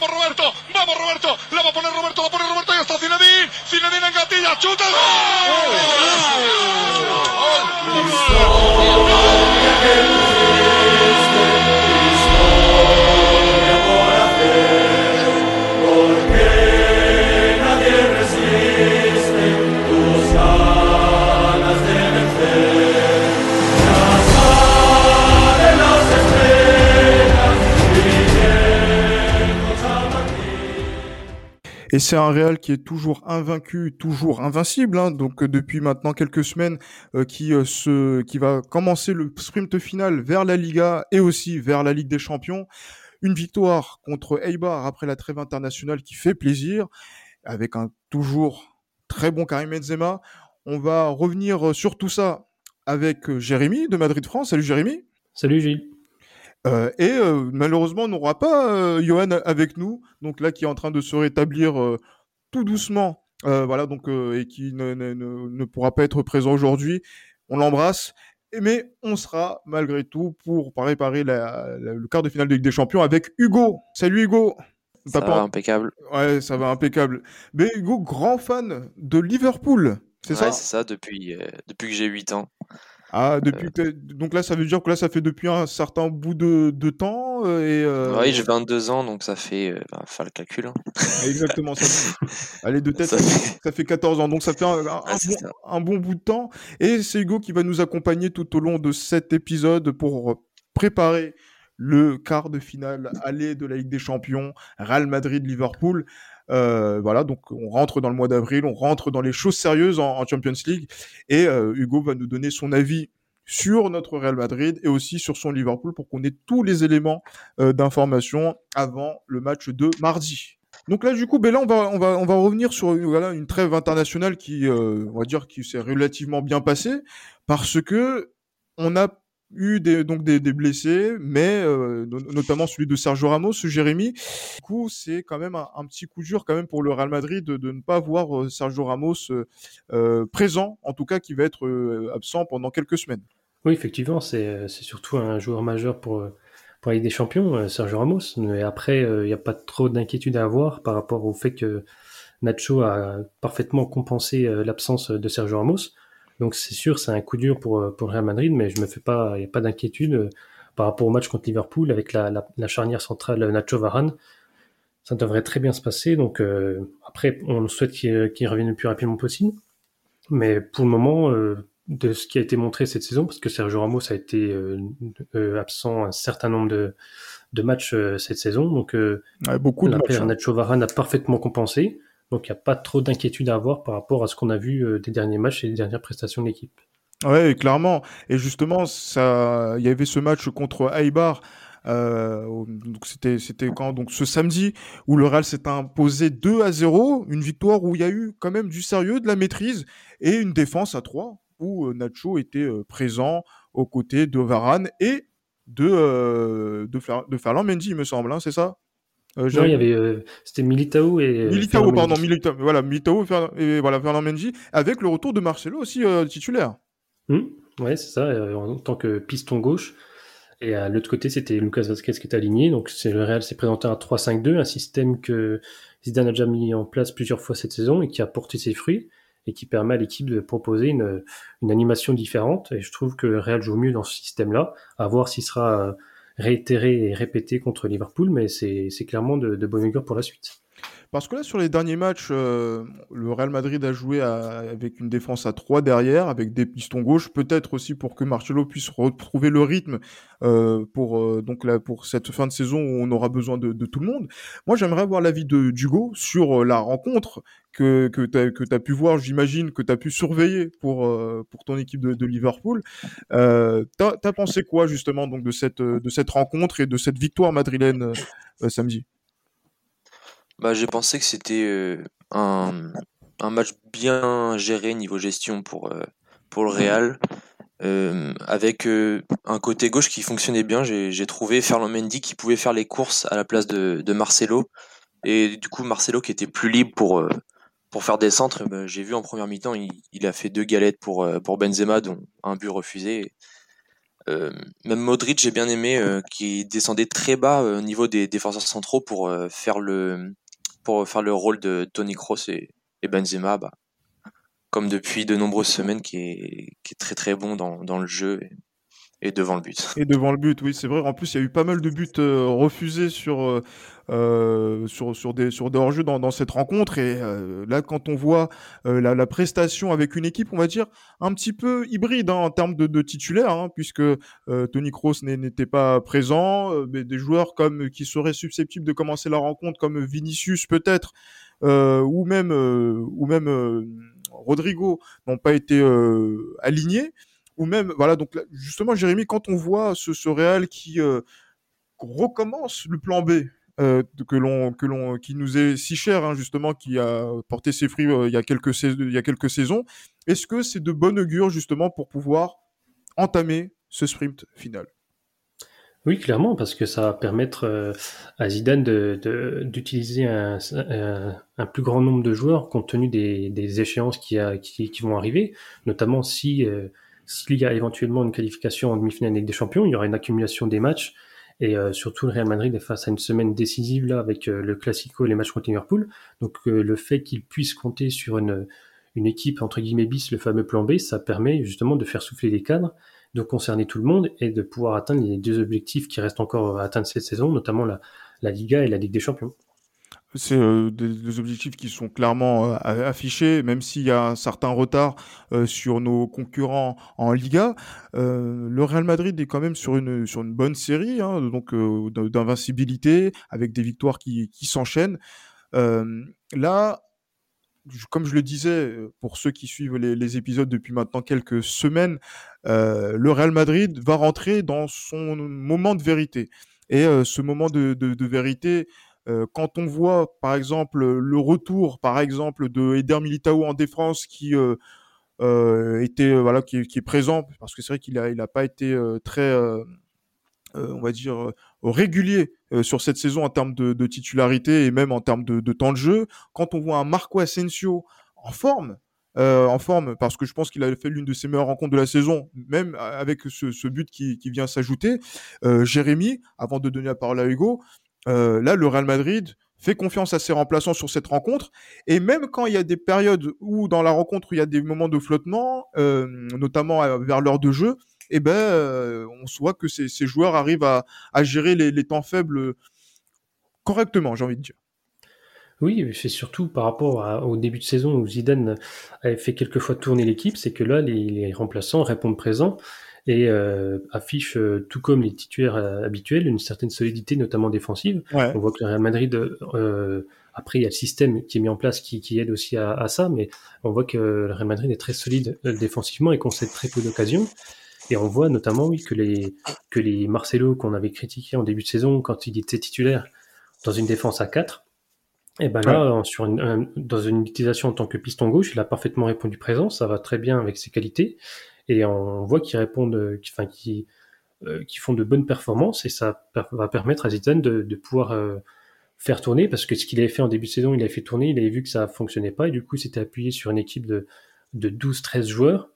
vamos Roberto, vamos Roberto, la va a poner Roberto, la pone Roberto y está Zinedine, Zinedine en gatilla, chuta, Et c'est un Real qui est toujours invaincu, toujours invincible. Hein, donc euh, depuis maintenant quelques semaines, euh, qui euh, se, qui va commencer le sprint final vers la Liga et aussi vers la Ligue des Champions. Une victoire contre Eibar après la trêve internationale qui fait plaisir, avec un toujours très bon Karim Benzema. On va revenir sur tout ça avec Jérémy de Madrid France. Salut Jérémy. Salut Gilles. Euh, et euh, malheureusement, on n'aura pas euh, Johan avec nous, donc là qui est en train de se rétablir euh, tout doucement, voilà, donc et qui ne, ne, ne, pourra pas être présent aujourd'hui. On l'embrasse, mais on sera malgré tout pour préparer la, la, le quart de finale de Ligue des Champions avec Hugo. Salut Hugo. Ça va impeccable. Ouais, ça va impeccable. Mais Hugo, grand fan de Liverpool, c'est ouais, ça? C'est ça depuis depuis que j'ai 8 ans. Ah, depuis euh... donc là, ça veut dire que là, ça fait depuis un certain bout de, de temps euh, et. Euh... Oui, j'ai 22 ans, donc ça fait, euh, bah, faire le calcul. Hein. Exactement, ça. Allez de tête, ça fait... ça fait 14 ans, donc ça fait un, un, ah, un, bon, ça. un bon bout de temps. Et c'est Hugo qui va nous accompagner tout au long de cet épisode pour préparer le quart de finale aller de la Ligue des Champions, Real Madrid-Liverpool. Euh, voilà, donc on rentre dans le mois d'avril, on rentre dans les choses sérieuses en, Champions League, et euh, Hugo va nous donner son avis sur notre Real Madrid et aussi sur son Liverpool pour qu'on ait tous les éléments euh, d'information avant le match de mardi. Donc là, du coup, ben là, on va, on va, on va revenir sur voilà, une trêve internationale qui, euh, on va dire, qui s'est relativement bien passée parce que on a eu des, donc des, des blessés, mais euh, notamment celui de Sergio Ramos, Jérémy. Du coup, c'est quand même un, petit coup dur quand même pour le Real Madrid de, de ne pas voir euh, Sergio Ramos euh, présent, en tout cas qui va être euh, absent pendant quelques semaines. Oui, effectivement, c'est surtout un joueur majeur pour pour la Ligue des Champions, euh, Sergio Ramos. Mais après, il euh, n'y a pas trop d'inquiétude à avoir par rapport au fait que Nacho a parfaitement compensé euh, l'absence de Sergio Ramos. Donc c'est sûr, c'est un coup dur pour, pour le Real Madrid, mais je me fais pas, il n'y a pas d'inquiétude euh, par rapport au match contre Liverpool avec la, la, la charnière centrale Nacho Varane. Ça devrait très bien se passer. Donc euh, après, on souhaite qu'il qu revienne le plus rapidement possible. Mais pour le moment, euh, de ce qui a été montré cette saison, parce que Sergio Ramos a été absent un certain nombre de, de matchs cette saison, donc ouais, beaucoup de matchs. Hein. Nacho Varane a parfaitement compensé. Donc il n'y a pas trop d'inquiétude à avoir par rapport à ce qu'on a vu euh, des derniers matchs et des dernières prestations de l'équipe. Ouais, clairement. Et justement, ça, il y avait ce match contre Aibar. Euh, donc c'était c'était quand? Donc ce samedi où le Real s'est imposé 2 à 0, une victoire où il y a eu quand même du sérieux, de la maîtrise et une défense à 3 où euh, Nacho était euh, présent aux côtés de Varane et de de Ferland Mendy, il me semble, hein, c'est ça? Euh, non, il y avait, euh, c'était Militao et. Militao, Fernand pardon, Militao, voilà, Militao et voilà, Fernand Mendy, avec le retour de Marcelo aussi euh, titulaire. Mmh, ouais, c'est ça, euh, en tant que piston gauche. Et à l'autre côté, c'était Lucas Vazquez qui est aligné. Donc, c'est le Real s'est présenté un 3-5-2, un système que Zidane a déjà mis en place plusieurs fois cette saison et qui a porté ses fruits et qui permet à l'équipe de proposer une, une animation différente. Et je trouve que le Real joue mieux dans ce système-là. À voir s'il sera réitéré et répété contre Liverpool, mais c'est clairement de, de bonne augure pour la suite. Parce que là, sur les derniers matchs, euh, le Real Madrid a joué avec une défense à 3 derrière, avec des pistons gauche, peut-être aussi pour que Marcelo puisse retrouver le rythme euh, pour euh, donc là, pour cette fin de saison où on aura besoin de, tout le monde. Moi, j'aimerais avoir l'avis de d'Hugo sur la rencontre que que tu as pu voir, j'imagine que tu as pu surveiller pour pour ton équipe de, Liverpool. Euh, t'as as pensé quoi justement donc de cette de cette rencontre et de cette victoire madrilène samedi? Bah, j'ai pensé que c'était euh, un, un, match bien géré niveau gestion pour, euh, pour le Real, euh, avec un côté gauche qui fonctionnait bien. J'ai trouvé Ferland Mendy qui pouvait faire les courses à la place de, de Marcelo, et du coup Marcelo qui était plus libre pour, pour faire des centres. Bah, j'ai vu en première mi-temps, il, il, a fait deux galettes pour, pour Benzema, dont un but refusé. même Modric, j'ai bien aimé, qui descendait très bas au niveau des défenseurs centraux pour faire le faire le rôle de Tony Kroos et, Benzema, bah, comme depuis de nombreuses semaines, qui est, très très bon dans, le jeu. Devant le but. Et devant le but, oui, c'est vrai. En plus, il y a eu pas mal de buts euh, refusés sur, euh, euh, sur, sur, des, sur des hors-jeux dans, dans, cette rencontre. Et là, quand on voit la, la, prestation avec une équipe, on va dire, un petit peu hybride hein, en termes de, de titulaires, hein, puisque Tony Kroos n'était pas présent, mais des joueurs comme qui seraient susceptibles de commencer la rencontre, comme Vinicius peut-être, ou même, ou même Rodrigo, n'ont pas été alignés ou même voilà donc justement Jérémy quand on voit ce, ce Real qui euh, recommence le plan B euh, que l'on que l'on qui nous est si cher hein, justement qui a porté ses fruits euh, il y a quelques il y a quelques saisons est-ce que c'est de bonne augure justement pour pouvoir entamer ce sprint final? Oui, clairement, parce que ça va permettre à Zidane d'utiliser un, plus grand nombre de joueurs compte tenu des, échéances qui, vont arriver, notamment si s'il y a éventuellement une qualification en demi-finale Ligue des Champions, il y aura une accumulation des matchs. Et euh, surtout, le Real Madrid est face à une semaine décisive là avec euh, le Classico et les matchs contre Liverpool. Donc euh, le fait qu'il puisse compter sur une, équipe entre guillemets bis, le fameux plan B, ça permet justement de faire souffler les cadres, de concerner tout le monde et de pouvoir atteindre les deux objectifs qui restent encore à atteindre cette saison, notamment la Liga et la Ligue des Champions c'est euh, des, objectifs qui sont clairement euh, affichés, même s'il y a un certain retard euh, sur nos concurrents en Liga. le Real Madrid est quand même sur une sur une bonne série, hein, donc d'invincibilité avec des victoires qui, qui s'enchaînent. là, comme je le disais, pour ceux qui suivent les, épisodes depuis maintenant quelques semaines, le Real Madrid va rentrer dans son moment de vérité. Et ce moment de, de vérité, euh, quand on voit, par exemple, le retour, par exemple, de Eder Militao en défense qui euh, euh, était voilà, qui, est présent, parce que c'est vrai qu'il a, il pas été très, on va dire, régulier sur cette saison en termes de, titularité et même en termes de, temps de jeu. Quand on voit un Marco Asensio en forme, en forme, parce que je pense qu'il a fait l'une de ses meilleures rencontres de la saison, même avec ce, but qui, vient s'ajouter. Jérémy, avant de donner la parole à Hugo, euh, là, le Real Madrid fait confiance à ses remplaçants sur cette rencontre. Et même quand il y a des périodes où dans la rencontre il y a des moments de flottement, euh, notamment euh, vers l'heure de jeu, eh ben, on voit que ces, joueurs arrivent à, gérer les, temps faibles correctement, j'ai envie de dire. Oui, c'est surtout par rapport au début de saison où Zidane avait fait quelquefois tourner l'équipe, c'est que là, les, les remplaçants répondent présents et euh, affiche, euh, tout comme les titulaires euh, habituels, une certaine solidité, notamment défensive. On voit que le Real Madrid, après, il y a le système qui est mis en place qui, qui aide aussi à, à, ça, mais on voit que le Real Madrid est très solide défensivement et concède très peu d'occasions. Et on voit notamment, oui, que les, que les Marcelo qu'on avait critiqué en début de saison quand il était titulaire dans une défense à 4, et ben là, sur une, dans une utilisation en tant que piston gauche, il a parfaitement répondu présent, ça va très bien avec ses qualités et on voit qu'ils répondent, euh, enfin qui euh, font de bonnes performances et ça va permettre à Zidane de, pouvoir euh, faire tourner parce que ce qu'il avait fait en début de saison, il avait fait tourner, il avait vu que ça fonctionnait pas et du coup s'était appuyé sur une équipe de, de 12-13 joueurs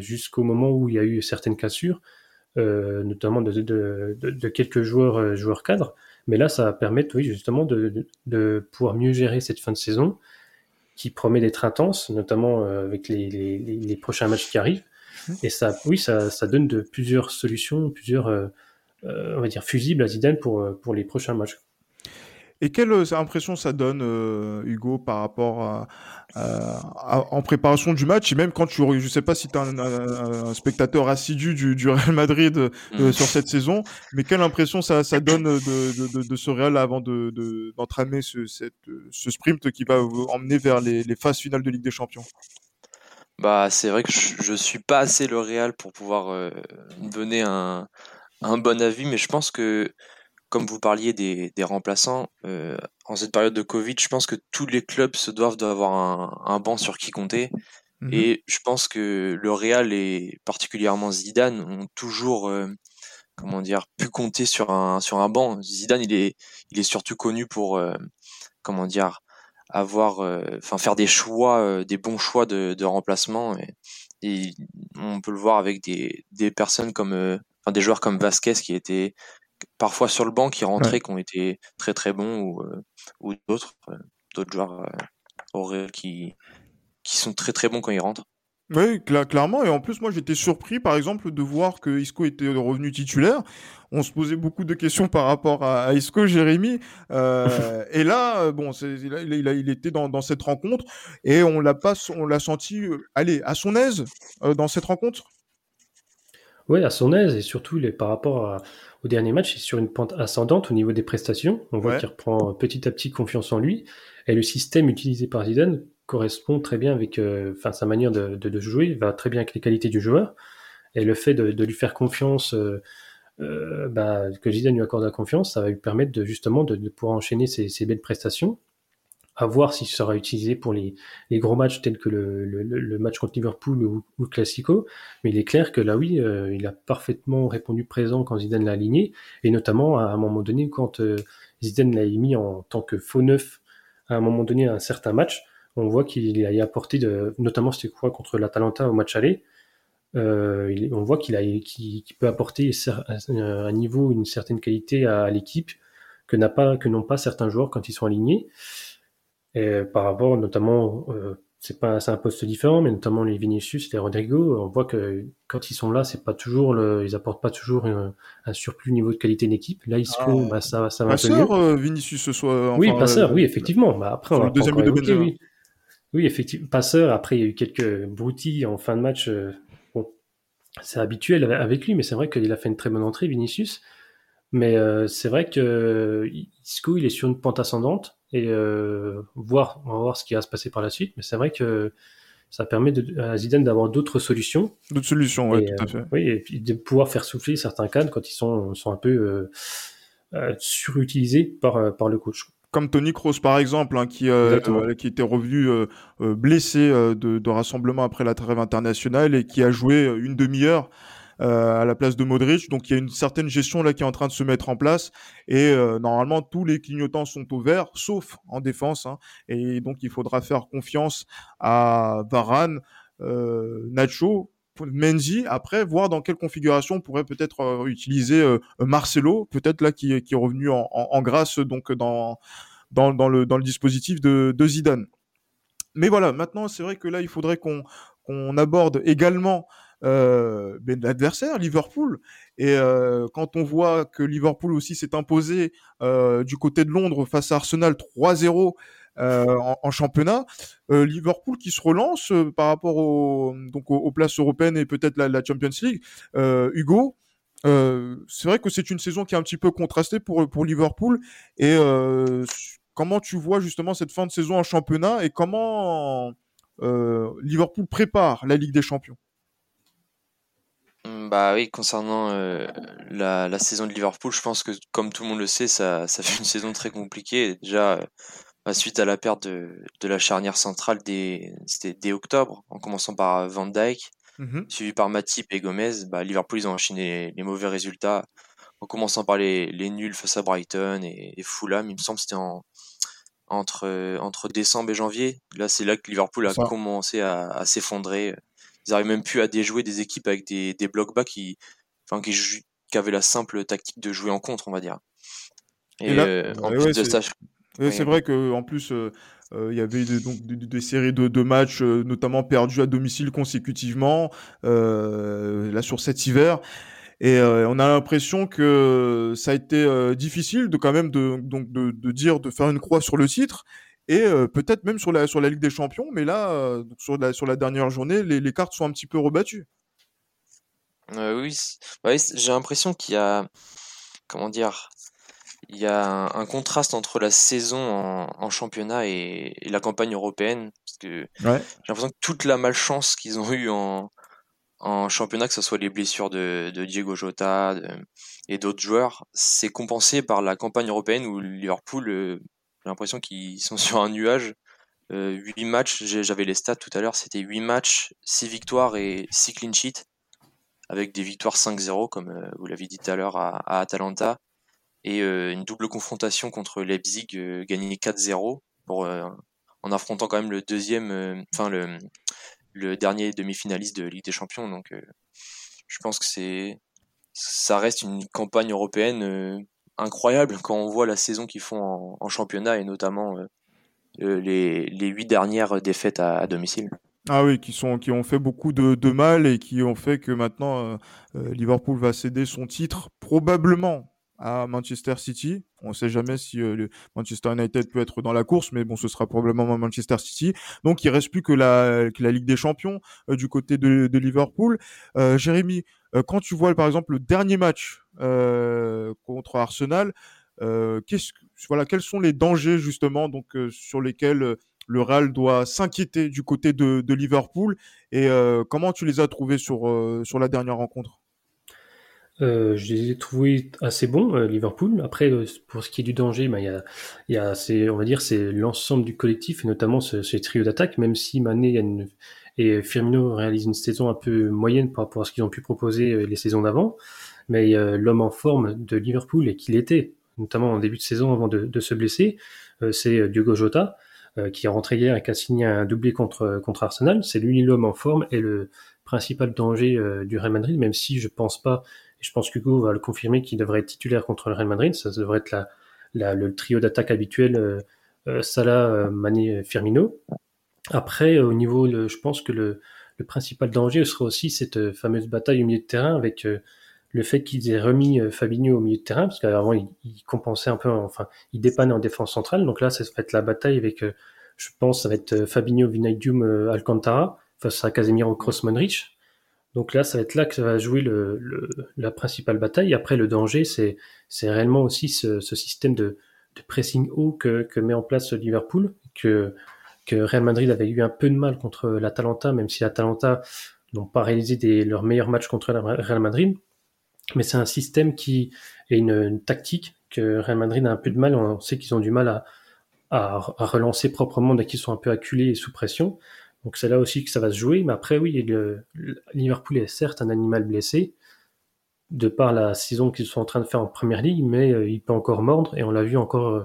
jusqu'au moment où il y a eu certaines cassures, notamment de, quelques joueurs joueurs cadres. Mais là, ça va permettre, oui, justement, de, pouvoir mieux gérer cette fin de saison qui promet d'être intense, notamment avec les, prochains matchs qui arrivent. Et ça, oui, ça, ça donne de plusieurs solutions, plusieurs, euh, euh, on va dire, fusibles à Zidane pour, euh, pour les prochains matchs. Et quelle impression ça donne, Hugo, par rapport à, à, en préparation du match Et même quand tu, je sais pas si tu es un, un, spectateur assidu du, du Real Madrid mm. sur cette saison, mais quelle impression ça, ça donne de, de, de, ce Real avant de, d'entramer ce, cette, ce sprint qui va emmener vers les, les phases finales de Ligue des Champions? Bah, c'est vrai que je, je suis pas assez le Real pour pouvoir euh, donner un, un bon avis, mais je pense que, comme vous parliez des, des remplaçants, euh, en cette période de Covid, je pense que tous les clubs se doivent d'avoir un, un banc sur qui compter. Mhm. Et je pense que le Real et particulièrement Zidane ont toujours, euh, comment dire, pu compter sur un sur un banc. Zidane, il est il est surtout connu pour, euh, comment dire, avoir, euh, enfin faire des choix, euh, des bons choix de, de remplacement. Et, et, on peut le voir avec des, des personnes comme euh, enfin, des joueurs comme Vasquez qui étaient parfois sur le banc, qui rentraient, qui ont été très très bons, ou, ou d'autres, d'autres joueurs au qui, qui sont très très bons quand ils rentrent. Oui, clairement. Et en plus, moi, j'étais surpris, par exemple, de voir que Isco était revenu titulaire. On se posait beaucoup de questions par rapport à, Isco, Jérémy. Euh, et là, euh, bon, il, il, il, était dans, dans, cette rencontre et on l'a pas, on l'a senti, euh, allez, à son aise dans cette rencontre? Oui, à son aise et surtout, il est, par rapport au dernier match, il est sur une pente ascendante au niveau des prestations. On voit qu'il reprend petit à petit confiance en lui. Et le système utilisé par Zidane correspond très bien avec euh, enfin sa manière de, de, jouer, va très bien avec les qualités du joueur. Et le fait de, de lui faire confiance, euh, euh, bah, que Zidane lui accorde la confiance, ça va lui permettre de, justement de, pouvoir enchaîner ses, ses, belles prestations. À voir s'il sera utilisé pour les, les, gros matchs tels que le, le, le match contre Liverpool ou, ou, le Classico. Mais il est clair que là, oui, il a parfaitement répondu présent quand Zidane l'a aligné. Et notamment, à un moment donné, quand Zidane l'a mis en tant que faux neuf à un moment donné à un certain match, on voit qu'il a apporté, de, notamment c'était quoi contre l'Atalanta au match aller, euh, on voit qu'il a, peut apporter un niveau, une certaine qualité à, l'équipe que n'a pas, n'ont pas certains joueurs quand ils sont alignés. Et par rapport, notamment, euh, c'est un poste différent, mais notamment les Vinicius et les Rodrigo, on voit que quand ils sont là, c'est pas toujours le, ils apportent pas toujours un, surplus niveau de qualité d'équipe. Là, Isco, ah. bah, ça, ça va Passeur, euh, Vinicius ce soit. oui, passeur, oui, effectivement. Bah, après, on va le deuxième de oui. Oui, effectivement, passeur. Après, il y a eu quelques broutilles en fin de match. Euh, bon, c'est habituel avec lui, mais c'est vrai qu'il a fait une très bonne entrée, Vinicius. Mais euh, c'est vrai que Isco, il est sur une pente ascendante et euh, voir, on va voir ce qui va se passer par la suite. Mais c'est vrai que ça permet de, à Zidane d'avoir d'autres solutions. D'autres solutions, oui, tout à fait. oui, et puis de pouvoir faire souffler certains cadres quand ils sont, sont un peu surutilisés par, par le coach comme Tony Kroos par exemple, hein, qui, euh, euh, qui était revenu euh, blessé de, de, rassemblement après la trêve internationale et qui a joué une demi-heure à la place de Modric. Donc il y a une certaine gestion là qui est en train de se mettre en place et normalement tous les clignotants sont au vert, sauf en défense. Hein, et donc il faudra faire confiance à Varane, Nacho Menzi, après, voir dans quelle configuration on pourrait peut-être euh, utiliser euh, Marcelo, peut-être là qui, est revenu en, grâce donc dans, dans, le, dans le dispositif de, Zidane. Mais voilà, maintenant c'est vrai que là il faudrait qu'on aborde également euh, ben, l'adversaire, Liverpool. Et quand on voit que Liverpool aussi s'est imposé du côté de Londres face à Arsenal 3-0 euh, en, championnat. Euh, Liverpool qui se relance euh, par rapport au, donc aux, places européennes et peut-être la, Champions League. Hugo, c'est vrai que c'est une saison qui est un petit peu contrastée pour, pour Liverpool. Et comment tu vois justement cette fin de saison en championnat et comment Liverpool prépare la Ligue des Champions? Mmh, bah oui, concernant la, la, saison de Liverpool, je pense que comme tout le monde le sait, ça, ça fait une saison très compliquée. Déjà, suite à la perte de, de la charnière centrale dès, dès octobre, en commençant par Van Dyke, mmh suivi par Matip et Gomez, bah, Liverpool ils ont enchaîné les, mauvais résultats, en commençant par les, les nuls face à Brighton et, Fulham, il me semble que c'était en, entre, entre décembre et janvier. Là, c'est là que Liverpool a commencé à, à s'effondrer. Ils n'arrivent même plus à déjouer des équipes avec des, des blocs bas qui, enfin, qui, qui avaient la simple tactique de jouer en contre, on va dire. Et, euh, en plus de ça, c'est vrai qu'en plus, euh, euh, il y avait des, donc, des, séries de, de matchs, euh, notamment perdus à domicile consécutivement, là sur cet hiver. Et on a l'impression que ça a été difficile de quand même de, donc de, de, dire de faire une croix sur le titre et peut-être même sur la sur la Ligue des Champions. Mais là, sur la sur la dernière journée, les, les cartes sont un petit peu rebattues. oui, j'ai l'impression qu'il y a comment dire il y a un, contraste entre la saison en, championnat et, la campagne européenne. Parce que j'ai l'impression que toute la malchance qu'ils ont eue en, en championnat, que ce soit les blessures de, Diego Jota et d'autres joueurs, c'est compensé par la campagne européenne où Liverpool, euh, j'ai l'impression qu'ils sont sur un nuage. Euh, 8 matchs, j'avais les stats tout à l'heure, c'était 8 matchs, 6 victoires et 6 clean sheets, avec des victoires 5-0, comme euh, vous l'avez dit tout à l'heure, à, à Atalanta, et euh, une double confrontation contre Leipzig euh, gagnée 4-0 pour euh, en affrontant quand même le deuxième, enfin le, dernier demi-finaliste de Ligue des Champions. Donc je pense que c'est ça reste une campagne européenne incroyable quand on voit la saison qu'ils font en, championnat et notamment les, huit dernières défaites à, domicile. Ah oui, qui, sont, qui ont fait beaucoup de mal et qui ont fait que maintenant Liverpool va céder son titre probablement à Manchester City. On ne sait jamais si euh, Manchester United peut être dans la course, mais bon, ce sera probablement Manchester City. Donc, il reste plus que la, Ligue des Champions euh, du côté de, Liverpool. Euh, Jérémy, quand tu vois par exemple le dernier match contre Arsenal, qu'est-ce, voilà, quels sont les dangers justement sur lesquels le Real doit s'inquiéter du côté de, Liverpool et comment tu les as trouvés sur la dernière rencontre? Euh, je les ai trouvés assez bons, euh, Liverpool. Après, euh, pour ce qui est du danger, bah, il y a, y a on va dire, c'est l'ensemble du collectif et notamment ce, ce trio d'attaque. Même si Mané et Firmino réalisent une saison un peu moyenne par rapport à ce qu'ils ont pu proposer les saisons d'avant, mais l'homme en forme de Liverpool et qu'il était, notamment en début de saison avant de, de se blesser, c'est Diogo Jota qui est rentré hier et qui a signé un doublé contre contre Arsenal. C'est lui l'homme en forme et le principal danger du Real Madrid, même si je pense pas je pense qu'Hugo va le confirmer qu'il devrait être titulaire contre le Real Madrid. Ça devrait être la, la, le trio d'attaque habituel euh, euh Salah, euh, Mané, Firmino. Après, au niveau, le, je pense que le, le, principal danger sera aussi cette fameuse bataille au milieu de terrain avec le fait qu'ils aient remis Fabinho au milieu de terrain, parce qu'avant il, il, compensait un peu, enfin, il dépannait en défense centrale. Donc là, ça va être la bataille avec, je pense, ça va être Fabinho, Vinaydium, Alcantara face à Casemiro, Kroos, Modric. Donc là, ça va être là que ça va jouer le, le, la principale bataille. Après, le danger, c'est, réellement aussi ce, ce système de, de, pressing haut que, que, met en place Liverpool, que, que Real Madrid avait eu un peu de mal contre l'Atalanta, même si l'Atalanta n'ont pas réalisé des, leurs meilleurs matchs contre Real Madrid. Mais c'est un système qui est une, une, tactique que Real Madrid a un peu de mal. On sait qu'ils ont du mal à, à relancer proprement dès qu'ils sont un peu acculés et sous pression. Donc c'est là aussi que ça va se jouer. Mais après, oui, Liverpool est certes un animal blessé, de par la saison qu'ils sont en train de faire en première ligue, mais euh, il peut encore mordre, et on l'a vu encore, euh,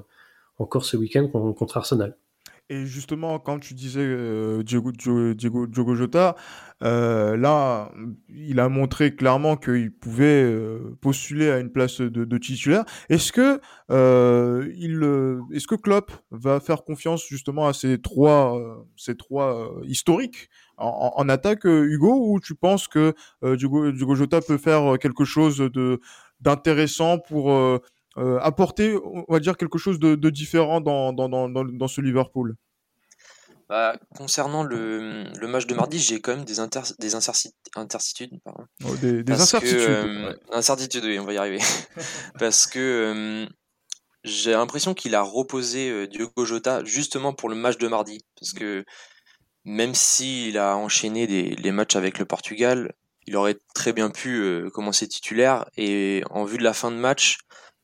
encore ce week-end contre Arsenal. Et justement, quand tu disais euh, Diego, Diego, Diogo Jota, euh, là, il a montré clairement qu'il pouvait euh, postuler à une place de, de titulaire. Est-ce que euh, il, euh, est-ce que Klopp va faire confiance justement à ces trois, ces trois historiques en, en, attaque, Hugo, ou tu penses que Diogo, Diogo Jota peut faire quelque chose de d'intéressant pour euh, apporter, on va dire, quelque chose de, de différent dans, dans, dans, dans, ce Liverpool? Bah, concernant le, le, match de mardi, j'ai quand même des, inter, des intercitudes. Pardon. Oh, des, des incertitudes. Que, euh, ouais. Incertitudes, oui, on va y arriver. parce que euh, j'ai l'impression qu'il a reposé Diogo Jota justement pour le match de mardi. Parce que même s'il a enchaîné des, les matchs avec le Portugal, il aurait très bien pu euh, commencer titulaire. Et en vue de la fin de match,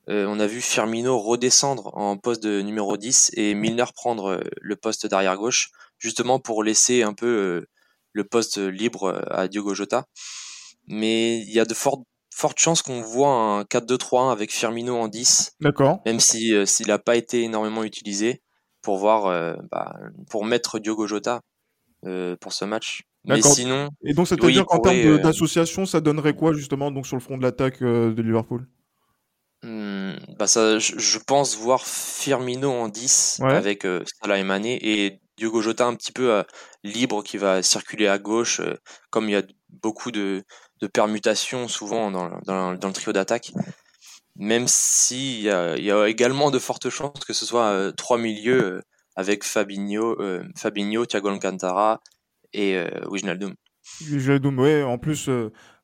euh, on a vu Firmino redescendre en poste de numéro 10 et Milner prendre euh, le poste d'arrière gauche, justement pour laisser un peu euh, le poste libre à Diogo Jota. Mais il y a de fortes, chances qu'on voit un 4-2-3-1 avec Firmino en 10. D'accord. Même si s'il n'a pas été énormément utilisé pour voir, bah, pour mettre Diogo Jota pour ce match. Mais sinon. Et donc, c'est-à-dire qu'en termes d'association, ça donnerait quoi justement donc sur le front de l'attaque de Liverpool? Mmh, bah ça, je, je, pense voir Firmino en 10 ouais. avec euh, Salah et Mané et Diogo Jota un petit peu euh, libre qui va circuler à gauche, euh, comme il y a beaucoup de, de permutations souvent dans, dans, dans le trio d'attaque. Même s'il y a, il y a également de fortes chances que ce soit euh, trois milieux avec Fabinho, Fabinho, Thiago Alcantara et Wijnaldum. Wijnaldum, ouais, en plus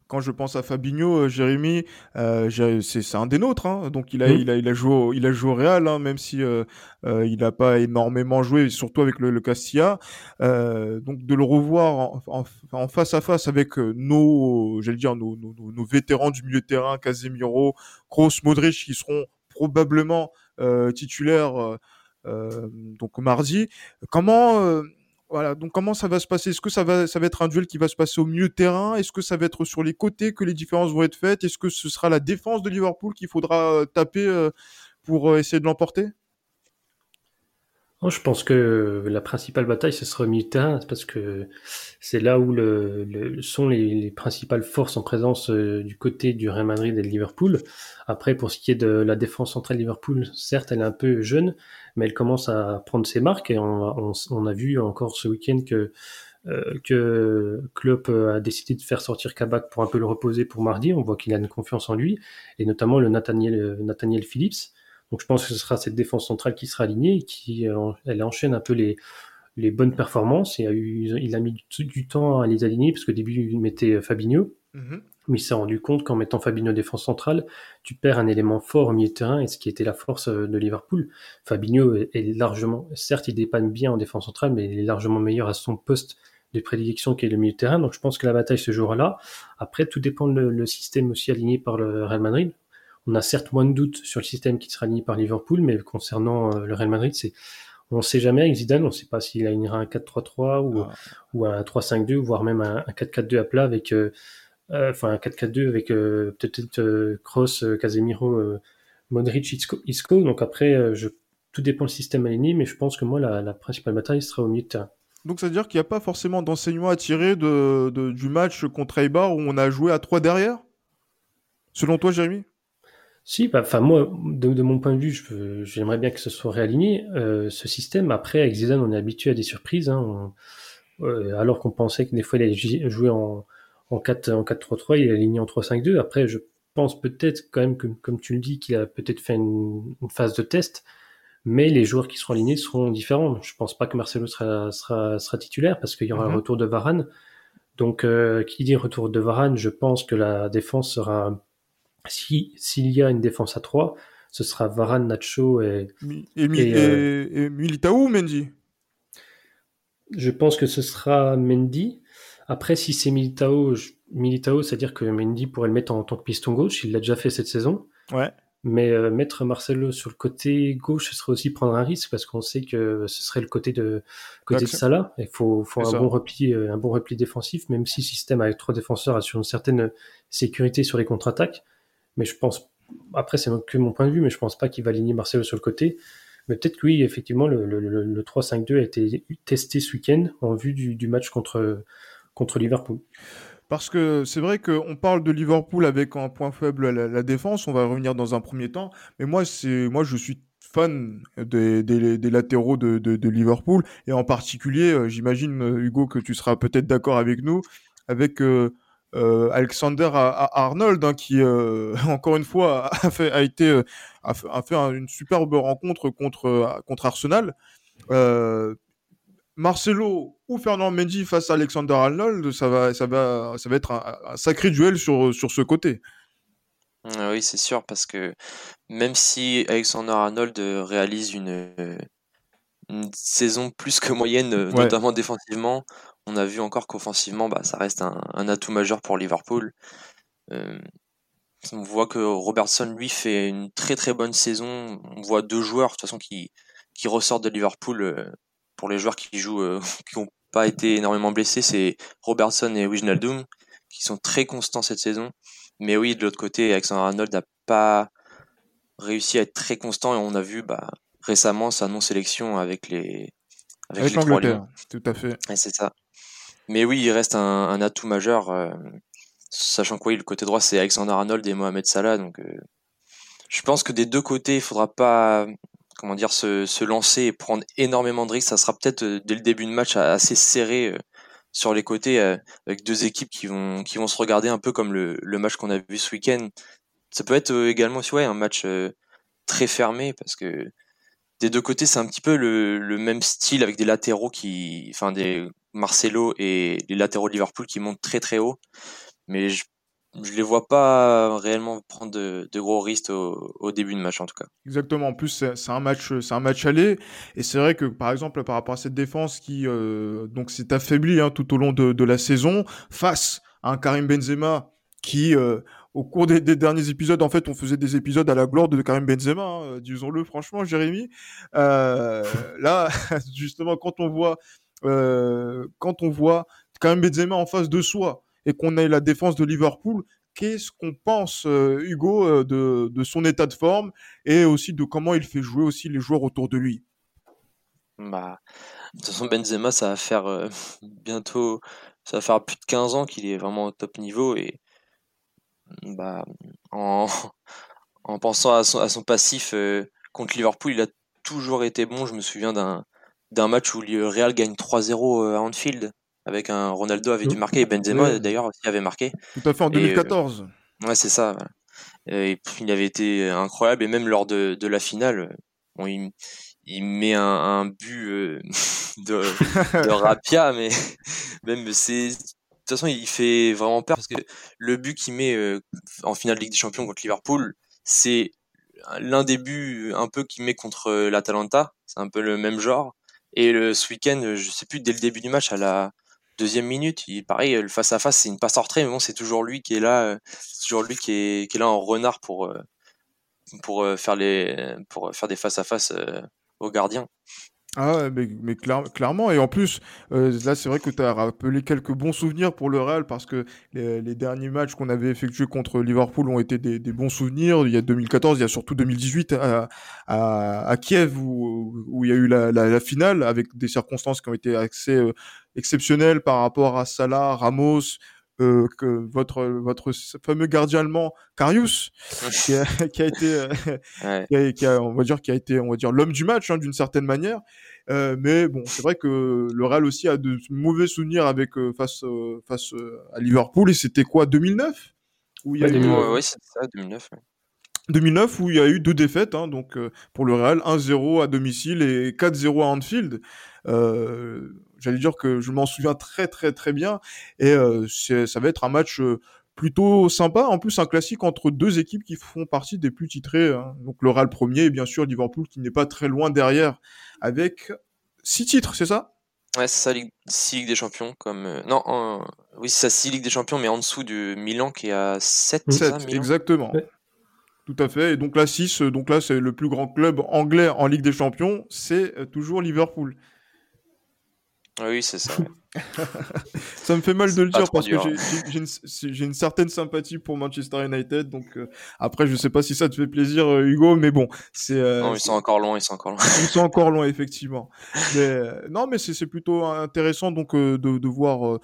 quand je pense à Fabinho, euh, Jérémy, euh, c'est un des nôtres. Hein. Donc il a, mmh. il a, il a joué, au, il a joué au Real, hein, même si euh, euh, il n'a pas énormément joué, surtout avec le, le Castilla. Euh, donc de le revoir en, en, en, face à face avec nos, j'allais dire nos, nos, nos, vétérans du milieu de terrain, Casemiro, Kroos, Modric, qui seront probablement titulaires. donc mardi. Comment voilà, donc comment ça va se passer? Est-ce que ça va, ça va être un duel qui va se passer au milieu terrain? Est-ce que ça va être sur les côtés que les différences vont être faites? Est-ce que ce sera la défense de Liverpool qu'il faudra euh, taper euh, pour euh, essayer de l'emporter? Je pense que la principale bataille, ce sera terrain, parce que c'est là où le, sont les, principales forces en présence euh, du côté du Real Madrid et de Liverpool. Après, pour ce qui est de la défense centrale Liverpool, certes, elle est un peu jeune, mais elle commence à prendre ses marques, et on, a vu encore ce week-end que euh, que Klopp a décidé de faire sortir Kabak pour un peu le reposer pour mardi. On voit qu'il a une confiance en lui, et notamment le Nathaniel Phillips. Donc je pense que ce sera cette défense centrale qui sera alignée et qui euh, elle enchaîne un peu les, les bonnes performances. Et a eu, il a mis du, temps à les aligner parce qu'au début il mettait euh, Fabinho. Mhm. Mais il s'est rendu compte qu'en mettant Fabinho défense centrale, tu perds un élément fort au milieu de terrain et ce qui était la force euh, de Liverpool. Fabinho est largement, certes, il dépanne bien en défense centrale, mais il est largement meilleur à son poste de prédilection qui est le milieu de terrain. Donc je pense que la bataille se jouera là. Après, tout dépend le, le système aussi aligné par le Real Madrid. On a certes moins de doutes sur le système qui sera aligné par Liverpool, mais concernant euh, le Real Madrid, c'est on ne sait jamais avec Zidane, on ne sait pas s'il alignera un 4-3-3 ou, ah. ou un 3-5-2, voire même un, 4-4-2 à plat avec, euh, euh, enfin un 4-4-2 avec peut-être Kroos, Casemiro, Modric, Isco. Donc après, je, tout dépend du système aligné, mais je pense que moi, la, principale bataille sera au milieu de terrain. Donc, ça veut dire qu'il n'y a pas forcément d'enseignement à tirer de, du match contre Eibar où on a joué à 3 derrière? Selon toi, Jérémy? Si, bah, enfin moi, de, mon point de vue, j'aimerais bien que ce soit réaligné euh, ce système. Après, avec Zidane, on est habitué à des surprises, hein, euh, alors qu'on pensait que des fois il allait jouer en, en 4 en 4-3-3, il est aligné en 3-5-2. Après, je pense peut-être quand même que, comme tu le dis, qu'il a peut-être fait une, phase de test, mais les joueurs qui seront alignés seront différents. Je pense pas que Marcelo sera, sera, sera titulaire parce qu'il y aura un mhm. retour de Varane. Donc, euh, qui dit retour de Varane, je pense que la défense sera si s'il y a une défense à 3, ce sera Varane, Nacho et, et, euh, Militao ou Mendy? Je pense que ce sera Mendy. Après, si c'est Militao, Militao, c'est-à-dire que Mendy pourrait le mettre en, tant que piston gauche. Il l'a déjà fait cette saison. Ouais. Mais euh, mettre Marcelo sur le côté gauche, ce serait aussi prendre un risque parce qu'on sait que ce serait le côté de côté de Salah. Il faut, faut un bon repli, euh, un bon repli défensif, même si le système avec trois défenseurs assure une certaine sécurité sur les contre-attaques mais je pense, après c'est que mon point de vue, mais je pense pas qu'il va aligner Marcelo sur le côté. Mais peut-être que oui, effectivement, le, le, 3-5-2 a été testé ce week-end en vue du, match contre, contre Liverpool. Parce que c'est vrai qu'on parle de Liverpool avec un point faible la, la, défense, on va revenir dans un premier temps, mais moi, moi je suis fan des, des, latéraux de, de, Liverpool, et en particulier, euh, j'imagine, Hugo, que tu seras peut-être d'accord avec nous, avec euh, euh, Alexander Arnold, hein, qui euh, encore une fois a fait, a été, euh, a fait, une superbe rencontre contre, contre Arsenal. Marcelo ou Fernand Mendy face à Alexander Arnold, ça va, ça va, ça va être un, sacré duel sur, sur ce côté. Ah oui, c'est sûr, parce que même si Alexander Arnold réalise une, une saison plus que moyenne, notamment défensivement, on a vu encore qu'offensivement, bah, ça reste un, atout majeur pour Liverpool. Euh, on voit que Robertson, lui, fait une très très bonne saison. On voit deux joueurs, de toute façon, qui, qui ressortent de Liverpool. Euh, pour les joueurs qui jouent, euh, qui n'ont pas été énormément blessés, c'est Robertson et Wijnaldum, qui sont très constants cette saison. Mais oui, de l'autre côté, Alexander Arnold n'a pas réussi à être très constant et on a vu bah, récemment sa non-sélection avec les avec, l'Angleterre, tout à fait. c'est ça. Mais oui, il reste un, atout majeur, euh, sachant que le côté droit c'est Alexander Arnold et Mohamed Salah, donc euh, je pense que des deux côtés, il faudra pas comment dire se, se, lancer et prendre énormément de risques. Ça sera peut-être euh, dès le début de match assez serré sur les côtés avec deux équipes qui vont qui vont se regarder un peu comme le, le match qu'on a vu ce week-end. Ça peut être également ouais un match très fermé parce que des deux côtés c'est un petit peu le, même style avec des latéraux qui enfin des Marcelo et les latéraux de Liverpool qui montent très très haut. Mais je ne les vois pas réellement prendre de, gros risques au, début de match en tout cas. Exactement. En plus, c'est un match, c'est un match aller, et c'est vrai que par exemple par rapport à cette défense qui euh, donc s'est affaiblie hein, tout au long de, la saison face à un Karim Benzema qui euh, au cours des, derniers épisodes, en fait, on faisait des épisodes à la gloire de Karim Benzema, hein, disons-le franchement, Jérémy. Euh, là, justement, quand on voit euh, quand on voit même Benzema en face de soi et qu'on ait la défense de Liverpool, qu'est-ce qu'on pense, euh, Hugo, euh, de, de, son état de forme et aussi de comment il fait jouer aussi les joueurs autour de lui? Bah, de toute façon, Benzema, ça va faire euh, bientôt, ça va faire plus de 15 ans qu'il est vraiment au top niveau et bah, en, en pensant à son, à son passif euh, contre Liverpool, il a toujours été bon. Je me souviens d'un d'un match où le Real gagne 3-0 à Anfield avec un Ronaldo avait dû marquer et Benzema d'ailleurs aussi avait marqué. Tout à fait en 2014. ouais, c'est ça. Et il avait été incroyable et même lors de, de la finale, bon, il, il met un, un but euh, de, de Rapia, mais même c'est toute façon il fait vraiment peur parce que le but qu'il met euh, en finale de Ligue des Champions contre Liverpool, c'est l'un des buts un peu qu'il met contre l'Atalanta, c'est un peu le même genre. Et ce week-end, je sais plus dès le début du match à la deuxième minute, il pareil le face à face, c'est une passe en retrait, mais bon c'est toujours lui qui est là, c'est toujours lui qui est, qui est là en renard pour euh, pour faire les pour faire des face à face aux gardiens. Ah, mais, mais clairement. Et en plus, euh, là, c'est vrai que tu as rappelé quelques bons souvenirs pour le Real parce que les, derniers matchs qu'on avait effectués contre Liverpool ont été des, bons souvenirs. Il y a 2014, il y a surtout 2018 à, à, Kiev où, où, il y a eu la, la, finale avec des circonstances qui ont été assez euh, exceptionnelles par rapport à Salah, Ramos, euh, que votre votre fameux gardien allemand Karius qui a, qui a été euh, qui, a, on va dire qui a été on va dire l'homme du match hein, d'une certaine manière. Euh, mais bon c'est vrai que le Real aussi a de mauvais souvenirs avec euh, face face à Liverpool. Et c'était quoi 2009 où il y a eu, c'est ça 2009 2009 où il y a eu deux défaites hein, donc pour le Real 1-0 à domicile et 4-0 à Anfield. Euh, j'allais dire que je m'en souviens très très très bien et euh, ça va être un match euh, plutôt sympa. En plus, un classique entre deux équipes qui font partie des plus titrées. Hein. Donc le Real premier et bien sûr Liverpool qui n'est pas très loin derrière avec six titres, c'est ça? Ouais, c'est ça, Ligue, six Ligue des Champions. Comme, euh, non, oui, c'est ça, six Ligue des Champions, mais en dessous du Milan qui est à 7. 7 exactement. Tout à fait. Et donc là, 6, donc là, c'est le plus grand club anglais en Ligue des Champions, c'est toujours Liverpool. Oui, c'est ça. ça me fait mal de le dire parce que j'ai une, certaine sympathie pour Manchester United. Donc euh, après, je sais pas si ça te fait plaisir, euh, Hugo, mais bon, c'est. Euh, non, ils sont encore loin, ils sont encore loin. ils sont encore loin, effectivement. Mais non, mais c'est plutôt intéressant donc de, de voir.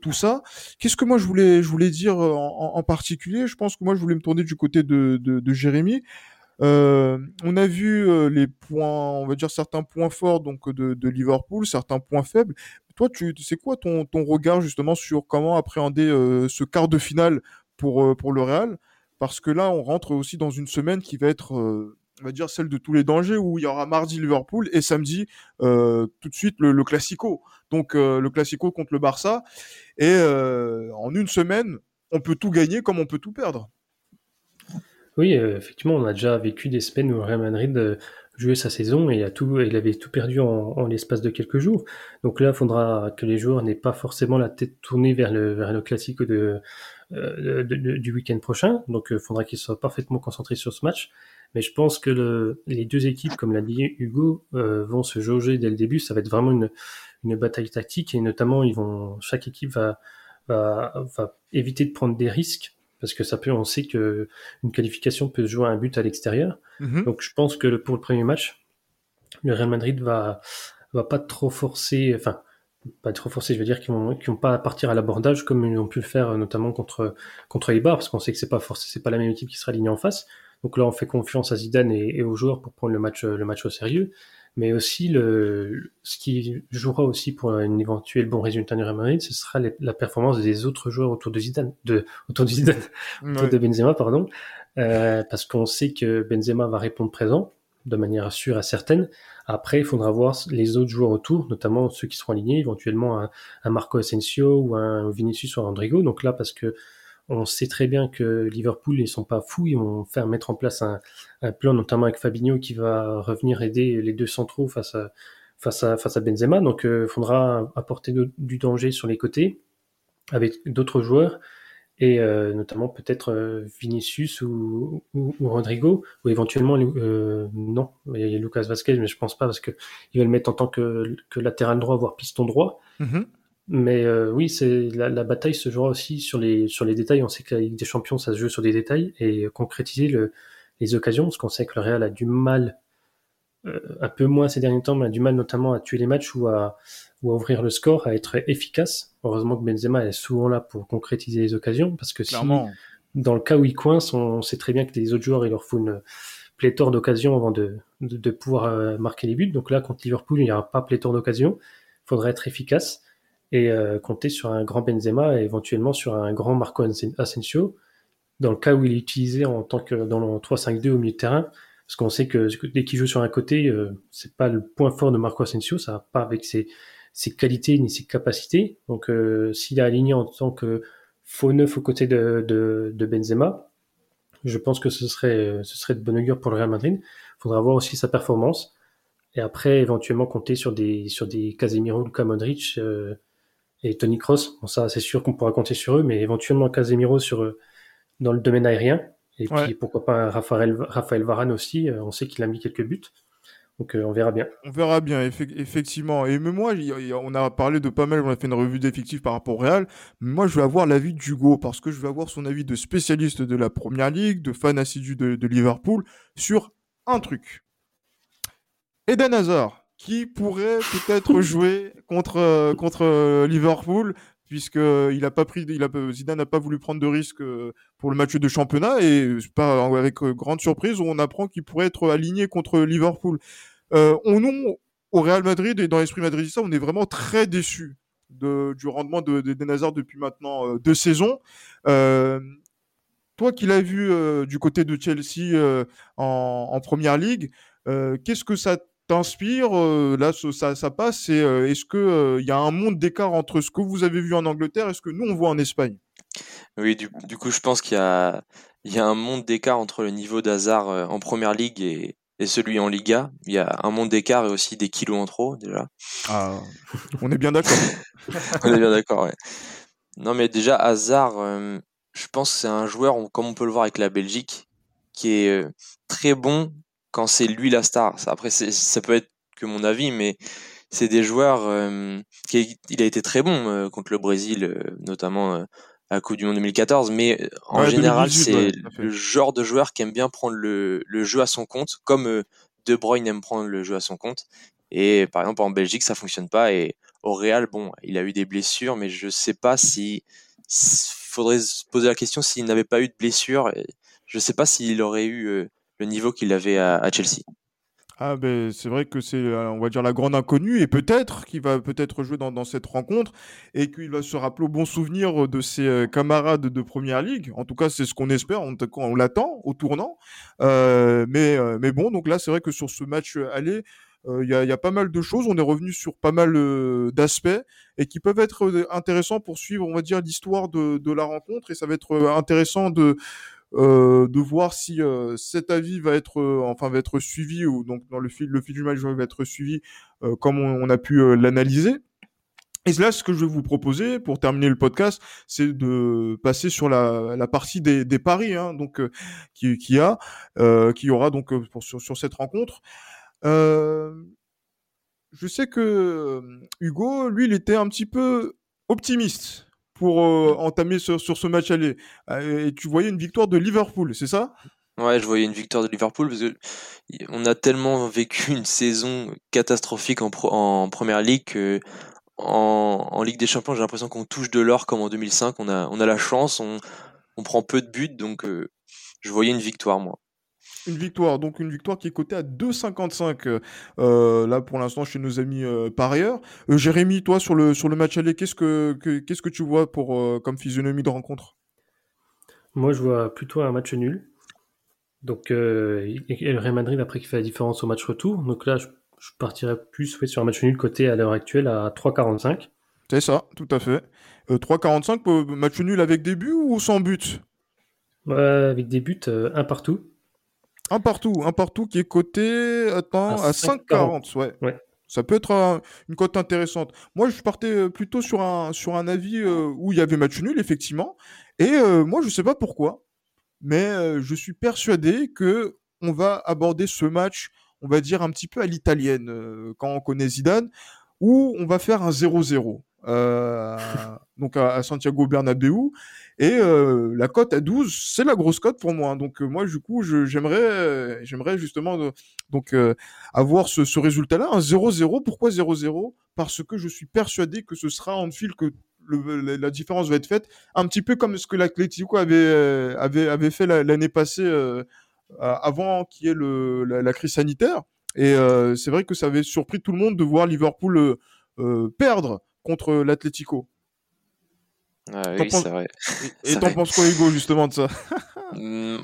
tout ça. Qu'est-ce que moi je voulais, je voulais dire en, en, particulier? Je pense que moi je voulais me tourner du côté de, de, de Jérémy. Euh, on a vu euh, les points, on va dire certains points forts donc de, de Liverpool, certains points faibles. Toi, tu sais quoi ton, ton regard justement sur comment appréhender euh, ce quart de finale pour pour le Real? Parce que là, on rentre aussi dans une semaine qui va être on va dire celle de tous les dangers où il y aura mardi Liverpool et samedi euh, tout de suite le, le classico. Donc le classico contre le Barça et en une semaine on peut tout gagner comme on peut tout perdre. Oui, euh, effectivement, on a déjà vécu des semaines où Real Madrid euh, jouait sa saison et a tout, il avait tout perdu en, l'espace de quelques jours. Donc là, il faudra que les joueurs n'aient pas forcément la tête tournée vers le, vers le classique euh, du week-end prochain. Donc il faudra qu'ils soient parfaitement concentrés sur ce match. Mais je pense que le, les deux équipes, comme l'a dit Hugo, vont se jauger dès le début. Ça va être vraiment une, bataille tactique et notamment, ils vont, chaque équipe va, va éviter de prendre des risques parce que ça peut, on sait que une qualification peut se jouer à un but à l'extérieur. Mhm. Donc je pense que pour le premier match, le Real Madrid va va pas trop forcer, enfin pas trop forcer, je veux dire qu'ils vont, vont pas partir à l'abordage comme ils ont pu le faire notamment contre contre Eibar, parce qu'on sait que c'est pas forcé, c'est pas la même équipe qui sera alignée en face. Donc là, on fait confiance à Zidane et, et aux joueurs pour prendre le match le match au sérieux mais aussi le, ce qui jouera aussi pour un éventuel bon résultat du Real Madrid, ce sera la performance des autres joueurs autour de Zidane, de, autour de Zidane, autour de Benzema, pardon, euh, parce qu'on sait que Benzema va répondre présent de manière sûre et certaine. Après, il faudra voir les autres joueurs autour, notamment ceux qui seront alignés, éventuellement un, un Marco Asensio ou un Vinicius ou un Rodrigo. Donc là, parce que on sait très bien que Liverpool, ils sont pas fous, ils vont faire mettre en place un, plan, notamment avec Fabinho qui va revenir aider les deux centraux face à, face à, face à Benzema. Donc, il euh, faudra apporter du danger sur les côtés avec d'autres joueurs et euh, notamment peut-être euh, Vinicius ou, Rodrigo ou éventuellement non il y a Lucas Vasquez mais je pense pas parce que ils veulent mettre en tant que, latéral droit voire piston droit mm-hmm. Mais euh, oui, c'est la, la, bataille se jouera aussi sur les sur les détails. On sait que la Ligue des Champions, ça se joue sur des détails et concrétiser le, les occasions, parce qu'on sait que le Real a du mal un peu moins ces derniers temps, mais a du mal notamment à tuer les matchs ou à, ou à ouvrir le score, à être efficace. Heureusement que Benzema est souvent là pour concrétiser les occasions, parce que si, dans le cas où il coince, on sait très bien que les autres joueurs, il leur faut une pléthore d'occasions avant de, de, pouvoir euh, marquer les buts. Donc là, contre Liverpool, il n'y aura pas pléthore d'occasions. Il faudra être efficace et euh, compter sur un grand Benzema et éventuellement sur un grand Marco Asensio, dans le cas où il est utilisé en tant que dans le 3-5-2 au milieu de terrain, parce qu'on sait que dès qu'il joue sur un côté, euh, c'est pas le point fort de Marco Asensio, ça va pas avec ses, ses qualités ni ses capacités. Donc s'il est aligné en tant que faux neuf aux côtés de, de, Benzema. Je pense que ce serait, ce serait de bonne augure pour le Real Madrid. Faudra voir aussi sa performance. Et après, éventuellement, compter sur des, sur des Casemiro, Luka Modric euh, et Tony. Bon, ça, c'est sûr qu'on pourra compter sur eux, mais éventuellement Casemiro sur, dans le domaine aérien. Et puis, pourquoi pas Raphaël, Raphaël Varane aussi. Euh, on sait qu'il a mis quelques buts. Donc euh, on verra bien. On verra bien, effectivement. Et même moi, on a parlé de pas mal, on a fait une revue d'effectifs par rapport au Real. moi, je vais avoir l'avis d'Hugo, parce que je vais avoir son avis de spécialiste de la Première Ligue, de fan assidu de, Liverpool, sur un truc. Eden Hazard, qui pourrait peut-être jouer contre, euh, contre euh, Liverpool, puisque il a pas pris, il Zidane n'a pas voulu prendre de risques pour le match de championnat et pas avec grande surprise, on apprend qu'il pourrait être aligné contre Liverpool. Euh, on, nous, au Real Madrid et dans l'esprit madridista, on est vraiment très déçus de, du rendement de, de, depuis maintenant euh, deux saisons. Euh, toi qui l'as vu euh, du côté de Chelsea euh, en, en, première ligue, qu'est-ce que ça t'inspire Là, ça, ça passe. est-ce que il y a un monde d'écart entre ce que vous avez vu en Angleterre et ce que nous on voit en Espagne? Oui, du, du, coup, je pense qu'il y a, il y a un monde d'écart entre le niveau d'Hazard en première ligue et, et celui en Liga. Il y a un monde d'écart et aussi des kilos en trop déjà. Ah, on est bien d'accord. on est bien d'accord, ouais. Non, mais déjà, Hazard, euh, je pense que c'est un joueur, comme on peut le voir avec la Belgique, qui est euh, très bon quand c'est lui la star. Après, ça peut être que mon avis, mais c'est des joueurs euh, qui il a été très bon contre le Brésil, notamment à la Coupe du Monde 2014, mais euh, en général, c'est le genre de joueur qui aime bien prendre le, le jeu à son compte, comme euh, De Bruyne aime prendre le jeu à son compte. Et par exemple, en Belgique, ça fonctionne pas. Et au Real, bon, il a eu des blessures, mais je sais pas si, faudrait se poser la question s'il n'avait pas eu de blessures. Je sais pas s'il aurait eu euh, le niveau qu'il avait à, Chelsea. Ah ben c'est vrai que c'est euh, on va dire la grande inconnue et peut-être qu'il va peut-être jouer dans, cette rencontre et qu'il va se rappeler au bon souvenir de ses euh, camarades de première ligue. En tout cas c'est ce qu'on espère, on, l'attend au tournant. Euh, mais mais bon donc là c'est vrai que sur ce match aller il y, a, pas mal de choses. On est revenu sur pas mal d'aspects et qui peuvent être intéressants pour suivre, on va dire, l'histoire de la rencontre. Et ça va être intéressant de euh, de voir si euh, cet avis va être euh, enfin va être suivi ou donc dans le fil le fil du match va être suivi comme on, a pu l'analyser. Et là, ce que je vais vous proposer pour terminer le podcast, c'est de passer sur la, partie des, paris, hein, donc qui, qui a, qui aura donc sur cette rencontre. je sais que Hugo, lui, il était un petit peu optimiste pour euh, entamer sur, sur, ce match aller. Euh, et tu voyais une victoire de Liverpool, c'est ça? Ouais, je voyais une victoire de Liverpool parce que on a tellement vécu une saison catastrophique en, en première ligue que en Ligue des Champions, j'ai l'impression qu'on touche de l'or comme en 2005. On a, on a la chance, on, on prend peu de buts, donc euh, je voyais une victoire moi. Une victoire, donc une victoire qui est cotée à 2,55 euh, euh, là pour l'instant chez nos amis euh, parieurs. Euh, Jérémy, toi sur le sur le match aller, qu'est-ce que, qu'est-ce que tu vois pour comme physionomie de rencontre? Moi, je vois plutôt un match nul. Donc le Real Madrid après qui fait la différence au match retour. Donc là, je, partirais plus sur un match nul coté à l'heure actuelle à 3,45. C'est ça, tout à fait. 3,45 match nul avec des buts ou sans but? Avec des buts, un partout. Un partout, un partout qui est coté attends, à, 5,40. Ouais. ouais. Ça peut être une cote intéressante. Moi, je partais euh, plutôt sur un, sur un avis euh, où il y avait match nul, effectivement. Et euh, moi, je ne sais pas pourquoi, mais je suis persuadé que on va aborder ce match, on va dire un petit peu à l'italienne, quand on connaît Zidane, où on va faire un 0-0. Donc à, Santiago Bernabéu Et euh, la cote à 12, c'est la grosse cote pour moi. Donc moi, du coup, j'aimerais, j'aimerais justement donc avoir ce, résultat-là, un 0-0. Pourquoi 0-0 Parce que je suis persuadé que ce sera en fil que la différence va être faite, un petit peu comme ce que l'Atlético avait, fait l'année passée avant qu'il y ait la, crise sanitaire. Et c'est vrai que ça avait surpris tout le monde de voir Liverpool perdre contre l'Atlético. Ah oui, c'est vrai. Et t'en penses quoi, Hugo, justement, de ça? Mmh,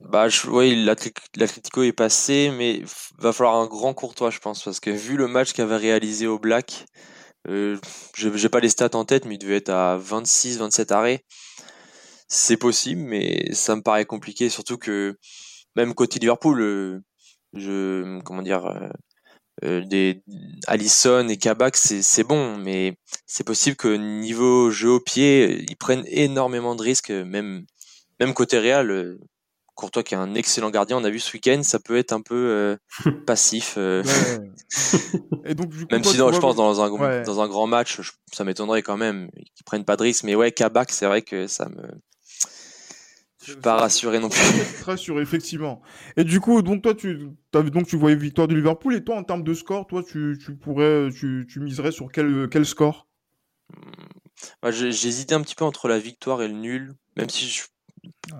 Bah, je, oui, l'Atlético est passé, mais va falloir un grand courtois, je pense, parce que vu le match qu'avait réalisé au Black, euh, j'ai pas les stats en tête, mais il devait être à 26, 27 arrêts. C'est possible, mais ça me paraît compliqué, surtout que même côté Liverpool, euh, je, comment dire, euh, euh, des Allison et Kabak, c'est bon, mais c'est possible que niveau jeu au pied, ils prennent énormément de risques, même, même côté Real. Euh, Courtois qui est un excellent gardien, on a vu ce week-end, ça peut être un peu euh, passif. et donc, même si je pense dans un, dans un grand match, ça m'étonnerait quand même qu'ils prennent pas de risques. Mais ouais, Kabak, c'est vrai que ça me, je suis pas rassuré non plus. Rassuré, effectivement. Et du coup, donc toi, tu donc tu voyais victoire de Liverpool. Et toi, en termes de score, toi, tu, tu pourrais, tu, tu, miserais sur quel, quel score? Bah, J'hésitais un petit peu entre la victoire et le nul. Même si je,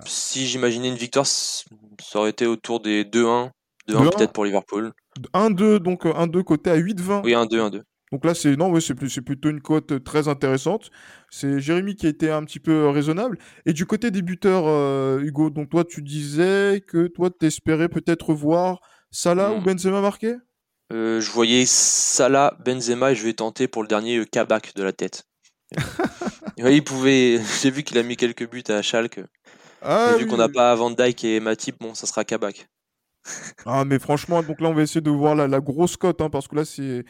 si j'imaginais une victoire, ça aurait été autour des 2-1. 2-1 peut-être pour Liverpool. 1-2, donc 1-2 côté à 8-20. Oui, 1-2, 1-2. Donc là, c'est non, c'est plutôt une cote très intéressante. C'est Jérémy qui a été un petit peu raisonnable. Et du côté des buteurs, euh, Hugo, donc toi, tu disais que toi, tu espérais peut-être voir Salah ou hmm. Benzema marquer? Euh, Je voyais Salah, Benzema et je vais tenter pour le dernier euh, Kabak de la tête. il pouvait. J'ai vu qu'il a mis quelques buts à Schalke. Ah, vu qu'on n'a pas Van Dijk et Matip, bon, ça sera Kabak. ah mais franchement, donc là on va essayer de voir la, la grosse cote, hein, parce que là c'est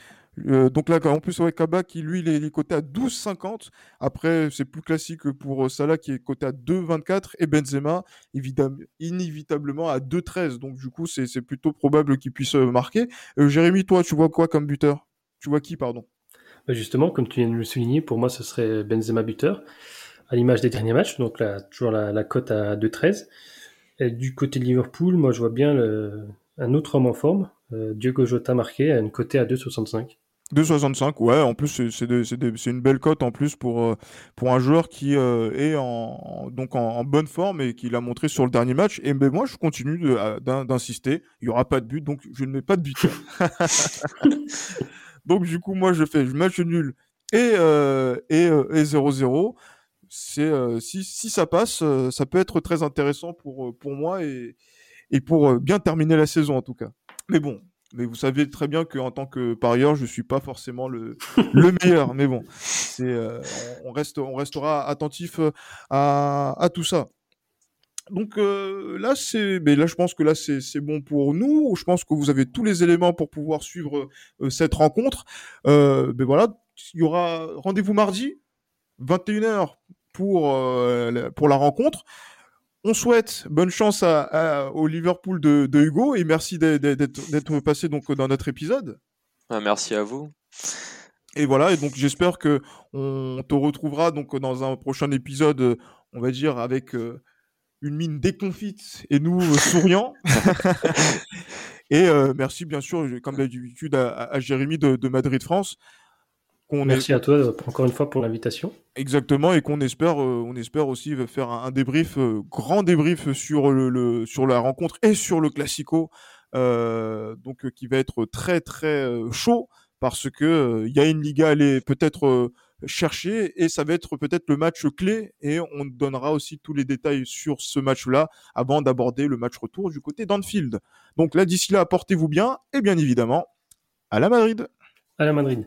euh, donc là, en plus, avec Kaba qui lui, il est, coté à 12,50. Après, c'est plus classique pour euh, Salah qui est coté à 2,24 et Benzema, inévitablement à 2,13. Donc du coup, c'est plutôt probable qu'il puisse euh, marquer. Jérémy, toi, tu vois quoi comme buteur? Tu vois qui, pardon? Bah, Justement, comme tu viens de le souligner, pour moi, ce serait Benzema buteur, à l'image des derniers matchs. Donc toujours la, cote à 2,13. Et du côté de Liverpool, moi, je vois bien un autre homme en forme, Diogo Jota marqué, à une côté à 2,65. 2,65, ouais, en plus c'est une belle cote en plus pour, euh, pour un joueur qui euh, est en, donc en, bonne forme et qui l'a montré sur le dernier match. Et ben, moi je continue d'insister, il n'y aura pas de but, donc je ne mets pas de but. donc du coup moi je fais match nul et, euh, et, 0-0. C'est si, si ça passe, ça peut être très intéressant pour, pour moi et, et pour bien terminer la saison en tout cas. Mais bon, mais vous savez très bien qu'en tant que parieur, je suis pas forcément le, le meilleur. Mais bon, euh, on, reste, on restera attentif euh, à, à tout ça. Donc euh, là, c'est, mais là, je pense que là, c'est, bon pour nous. Je pense que vous avez tous les éléments pour pouvoir suivre cette rencontre. mais voilà, il y aura rendez-vous mardi, 21h pour pour la rencontre on souhaite bonne chance au Liverpool de, Hugo et merci d'être passé donc dans notre épisode. Ah, merci à vous. Et voilà, et donc j'espère que on te retrouvera donc dans un prochain épisode, on va dire avec euh, une mine déconfite et nous euh, souriants. et euh, merci bien sûr, comme d'habitude, à, Jérémy de Madrid France. Merci à toi encore une fois pour l'invitation. Exactement, et qu'on espère, euh, on espère aussi faire un, débrief, euh, grand débrief sur le, sur la rencontre et sur le classico, euh, donc qui va être très très chaud parce que il y a une Liga à aller peut-être chercher et ça va être peut-être le match clé et on donnera aussi tous les détails sur ce match-là avant d'aborder le match retour du côté d'Anfield. Donc là d'ici là, portez-vous bien et bien évidemment à la Madrid. À la Madrid.